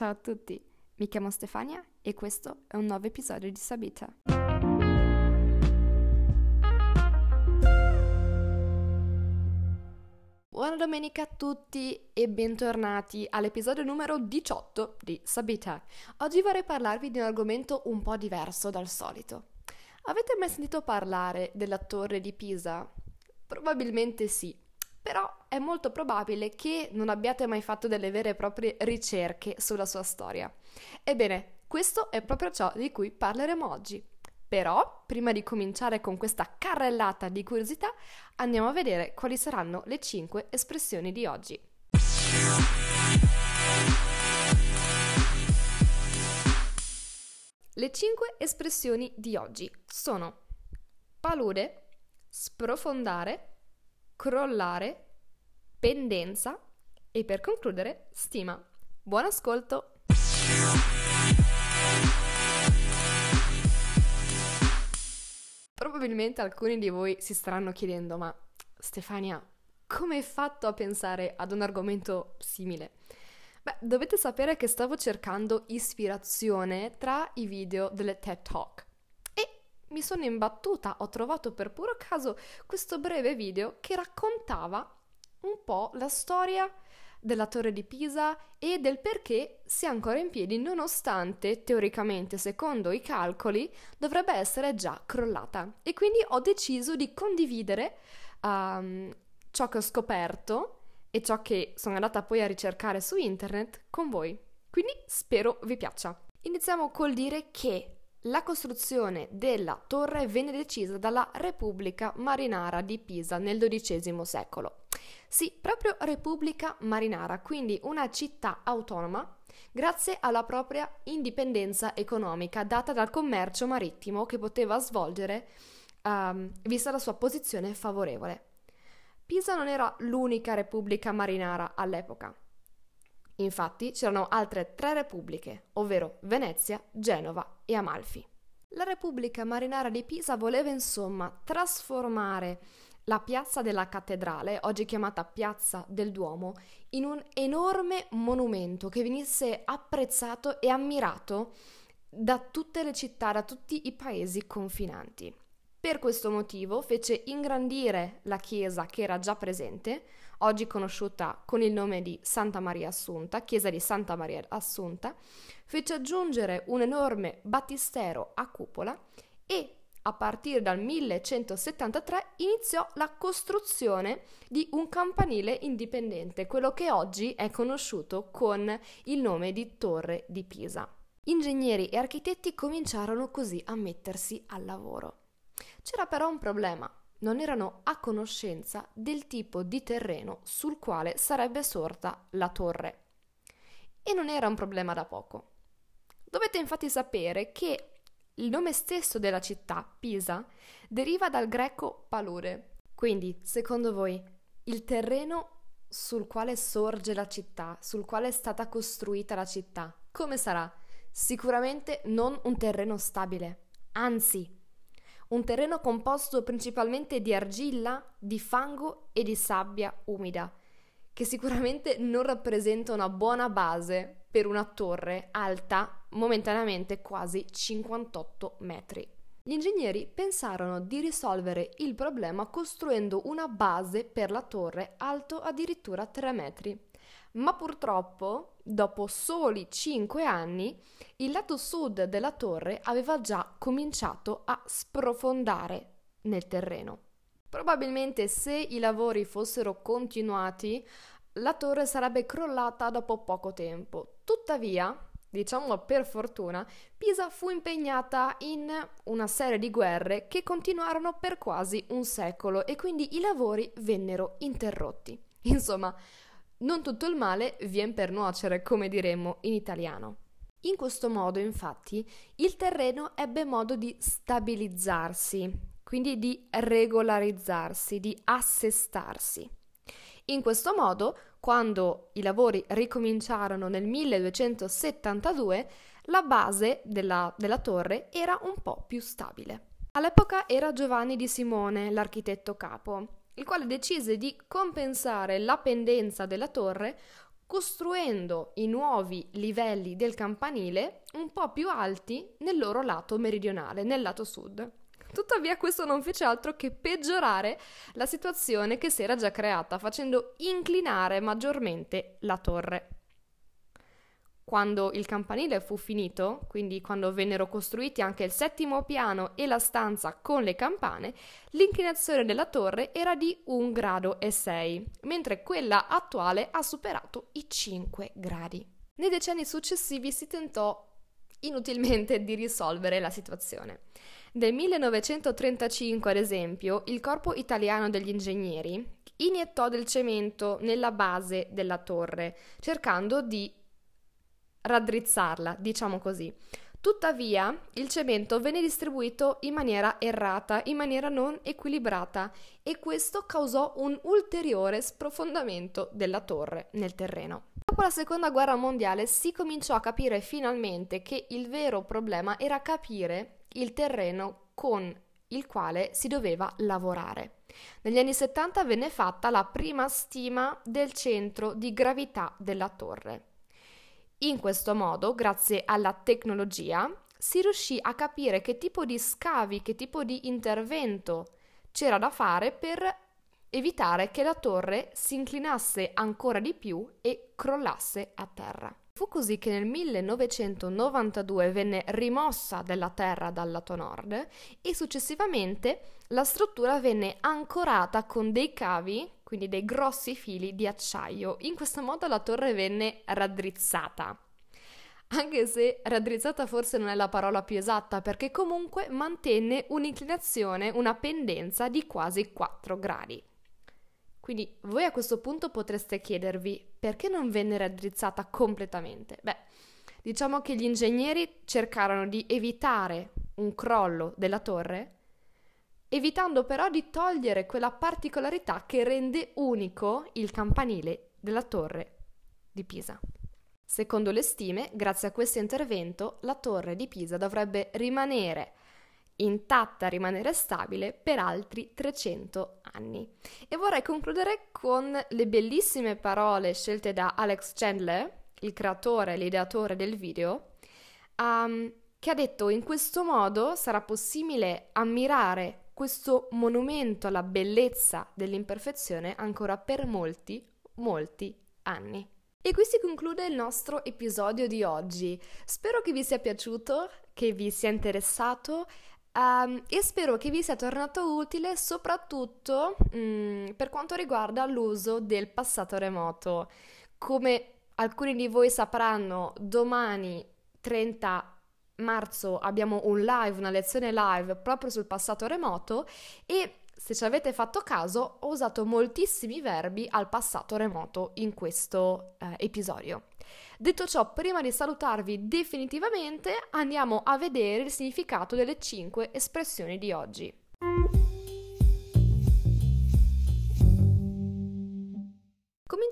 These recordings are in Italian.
Ciao a tutti, mi chiamo Stefania e questo è un nuovo episodio di Sabita. Buona domenica a tutti e bentornati all'episodio numero 18 di Sabita. Oggi vorrei parlarvi di un argomento un po' diverso dal solito. Avete mai sentito parlare della torre di Pisa? Probabilmente sì, però è molto probabile che non abbiate mai fatto delle vere e proprie ricerche sulla sua storia. Ebbene, questo è proprio ciò di cui parleremo oggi. Però, prima di cominciare con questa carrellata di curiosità, andiamo a vedere quali saranno le 5 espressioni di oggi. Le 5 espressioni di oggi sono palude, sprofondare, crollare, pendenza e per concludere stima. Buon ascolto! Probabilmente alcuni di voi si staranno chiedendo, ma Stefania, come hai fatto a pensare ad un argomento simile? Beh, dovete sapere che stavo cercando ispirazione tra i video delle TED Talk mi sono imbattuta, ho trovato per puro caso questo breve video che raccontava un po' la storia della torre di Pisa e del perché sia ancora in piedi nonostante teoricamente secondo i calcoli dovrebbe essere già crollata. E quindi ho deciso di condividere um, ciò che ho scoperto e ciò che sono andata poi a ricercare su internet con voi. Quindi spero vi piaccia. Iniziamo col dire che la costruzione della torre venne decisa dalla Repubblica Marinara di Pisa nel XII secolo. Sì, proprio Repubblica Marinara, quindi una città autonoma grazie alla propria indipendenza economica data dal commercio marittimo che poteva svolgere um, vista la sua posizione favorevole. Pisa non era l'unica repubblica marinara all'epoca. Infatti c'erano altre tre repubbliche, ovvero Venezia, Genova e Amalfi. La Repubblica Marinara di Pisa voleva insomma trasformare la piazza della cattedrale, oggi chiamata Piazza del Duomo, in un enorme monumento che venisse apprezzato e ammirato da tutte le città, da tutti i paesi confinanti. Per questo motivo fece ingrandire la chiesa che era già presente, oggi conosciuta con il nome di Santa Maria Assunta, chiesa di Santa Maria Assunta, fece aggiungere un enorme battistero a cupola e a partire dal 1173 iniziò la costruzione di un campanile indipendente, quello che oggi è conosciuto con il nome di Torre di Pisa. Ingegneri e architetti cominciarono così a mettersi al lavoro. C'era però un problema, non erano a conoscenza del tipo di terreno sul quale sarebbe sorta la torre. E non era un problema da poco. Dovete infatti sapere che il nome stesso della città, Pisa, deriva dal greco palure. Quindi, secondo voi, il terreno sul quale sorge la città, sul quale è stata costruita la città, come sarà? Sicuramente non un terreno stabile, anzi un terreno composto principalmente di argilla, di fango e di sabbia umida, che sicuramente non rappresenta una buona base per una torre alta momentaneamente quasi 58 metri. Gli ingegneri pensarono di risolvere il problema costruendo una base per la torre alto addirittura 3 metri. Ma purtroppo, dopo soli 5 anni, il lato sud della torre aveva già cominciato a sprofondare nel terreno. Probabilmente se i lavori fossero continuati, la torre sarebbe crollata dopo poco tempo. Tuttavia, diciamo per fortuna, Pisa fu impegnata in una serie di guerre che continuarono per quasi un secolo e quindi i lavori vennero interrotti. Insomma, non tutto il male vien per nuocere, come diremmo in italiano. In questo modo, infatti, il terreno ebbe modo di stabilizzarsi, quindi di regolarizzarsi, di assestarsi. In questo modo, quando i lavori ricominciarono nel 1272, la base della, della torre era un po' più stabile. All'epoca era Giovanni di Simone, l'architetto capo, il quale decise di compensare la pendenza della torre costruendo i nuovi livelli del campanile un po' più alti nel loro lato meridionale, nel lato sud. Tuttavia questo non fece altro che peggiorare la situazione che si era già creata, facendo inclinare maggiormente la torre. Quando il campanile fu finito, quindi quando vennero costruiti anche il settimo piano e la stanza con le campane, l'inclinazione della torre era di 1 grado e 6, mentre quella attuale ha superato i 5 gradi. Nei decenni successivi si tentò inutilmente di risolvere la situazione. Nel 1935, ad esempio, il Corpo Italiano degli Ingegneri iniettò del cemento nella base della torre, cercando di raddrizzarla, diciamo così. Tuttavia, il cemento venne distribuito in maniera errata, in maniera non equilibrata e questo causò un ulteriore sprofondamento della torre nel terreno. Dopo la seconda guerra mondiale si cominciò a capire finalmente che il vero problema era capire il terreno con il quale si doveva lavorare. Negli anni 70 venne fatta la prima stima del centro di gravità della torre. In questo modo, grazie alla tecnologia, si riuscì a capire che tipo di scavi, che tipo di intervento c'era da fare per evitare che la torre si inclinasse ancora di più e crollasse a terra. Fu così che nel 1992 venne rimossa dalla terra dal lato nord e successivamente la struttura venne ancorata con dei cavi quindi dei grossi fili di acciaio. In questo modo la torre venne raddrizzata. Anche se raddrizzata forse non è la parola più esatta, perché comunque mantenne un'inclinazione, una pendenza di quasi 4 gradi. Quindi voi a questo punto potreste chiedervi perché non venne raddrizzata completamente? Beh, diciamo che gli ingegneri cercarono di evitare un crollo della torre evitando però di togliere quella particolarità che rende unico il campanile della torre di Pisa. Secondo le stime, grazie a questo intervento, la torre di Pisa dovrebbe rimanere intatta, rimanere stabile per altri 300 anni. E vorrei concludere con le bellissime parole scelte da Alex Chandler, il creatore e l'ideatore del video, um, che ha detto in questo modo sarà possibile ammirare questo monumento alla bellezza dell'imperfezione ancora per molti, molti anni. E qui si conclude il nostro episodio di oggi. Spero che vi sia piaciuto, che vi sia interessato um, e spero che vi sia tornato utile soprattutto um, per quanto riguarda l'uso del passato remoto. Come alcuni di voi sapranno, domani 30 marzo abbiamo un live, una lezione live proprio sul passato remoto e se ci avete fatto caso ho usato moltissimi verbi al passato remoto in questo eh, episodio. Detto ciò, prima di salutarvi definitivamente andiamo a vedere il significato delle 5 espressioni di oggi.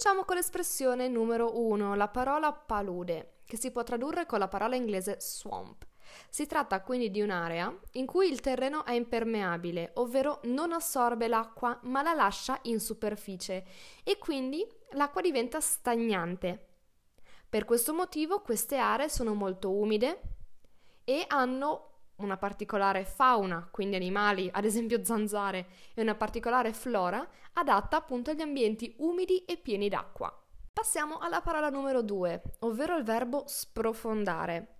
Cominciamo con l'espressione numero 1, la parola palude che si può tradurre con la parola inglese swamp. Si tratta quindi di un'area in cui il terreno è impermeabile, ovvero non assorbe l'acqua ma la lascia in superficie e quindi l'acqua diventa stagnante. Per questo motivo queste aree sono molto umide e hanno una particolare fauna, quindi animali, ad esempio zanzare, e una particolare flora adatta appunto agli ambienti umidi e pieni d'acqua. Passiamo alla parola numero due, ovvero il verbo sprofondare.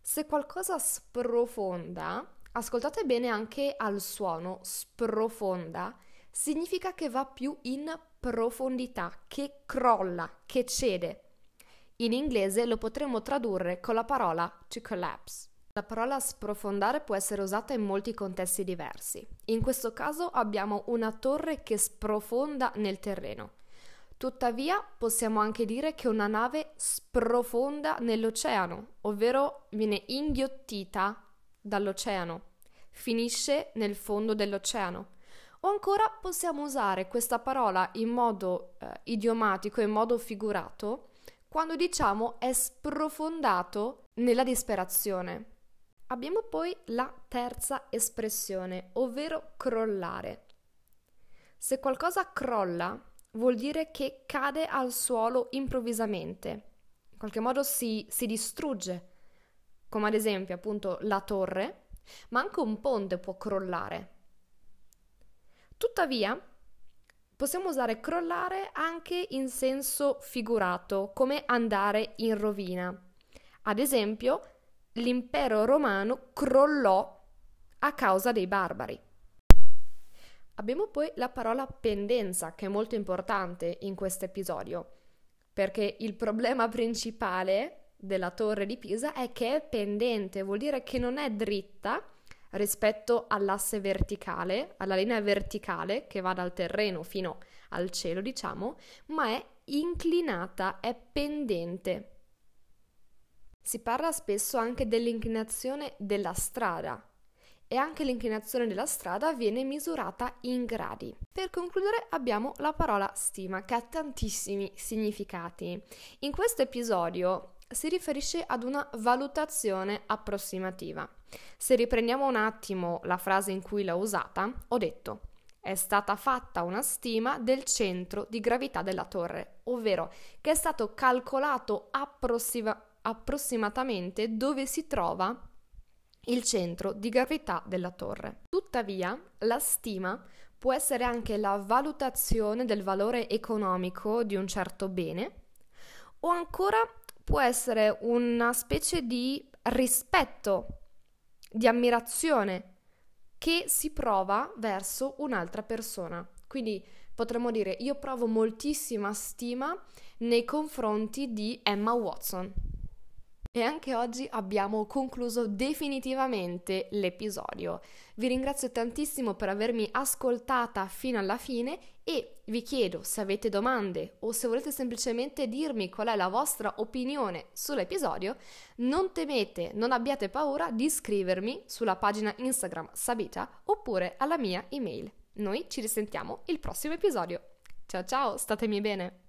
Se qualcosa sprofonda, ascoltate bene anche al suono sprofonda, significa che va più in profondità, che crolla, che cede. In inglese lo potremmo tradurre con la parola to collapse. La parola sprofondare può essere usata in molti contesti diversi. In questo caso abbiamo una torre che sprofonda nel terreno. Tuttavia possiamo anche dire che una nave sprofonda nell'oceano, ovvero viene inghiottita dall'oceano, finisce nel fondo dell'oceano. O ancora possiamo usare questa parola in modo eh, idiomatico, in modo figurato, quando diciamo è sprofondato nella disperazione. Abbiamo poi la terza espressione, ovvero crollare. Se qualcosa crolla, vuol dire che cade al suolo improvvisamente, in qualche modo si, si distrugge, come ad esempio appunto la torre, ma anche un ponte può crollare. Tuttavia, possiamo usare crollare anche in senso figurato, come andare in rovina. Ad esempio, l'impero romano crollò a causa dei barbari. Abbiamo poi la parola pendenza, che è molto importante in questo episodio, perché il problema principale della torre di Pisa è che è pendente, vuol dire che non è dritta rispetto all'asse verticale, alla linea verticale che va dal terreno fino al cielo, diciamo, ma è inclinata, è pendente. Si parla spesso anche dell'inclinazione della strada, e anche l'inclinazione della strada viene misurata in gradi. Per concludere abbiamo la parola stima che ha tantissimi significati. In questo episodio si riferisce ad una valutazione approssimativa. Se riprendiamo un attimo la frase in cui l'ho usata, ho detto è stata fatta una stima del centro di gravità della torre, ovvero che è stato calcolato approssima- approssimatamente dove si trova il centro di gravità della torre. Tuttavia, la stima può essere anche la valutazione del valore economico di un certo bene o ancora può essere una specie di rispetto, di ammirazione che si prova verso un'altra persona. Quindi potremmo dire io provo moltissima stima nei confronti di Emma Watson. E anche oggi abbiamo concluso definitivamente l'episodio. Vi ringrazio tantissimo per avermi ascoltata fino alla fine e vi chiedo se avete domande o se volete semplicemente dirmi qual è la vostra opinione sull'episodio, non temete, non abbiate paura di scrivermi sulla pagina Instagram Sabita oppure alla mia email. Noi ci risentiamo il prossimo episodio. Ciao ciao, statemi bene!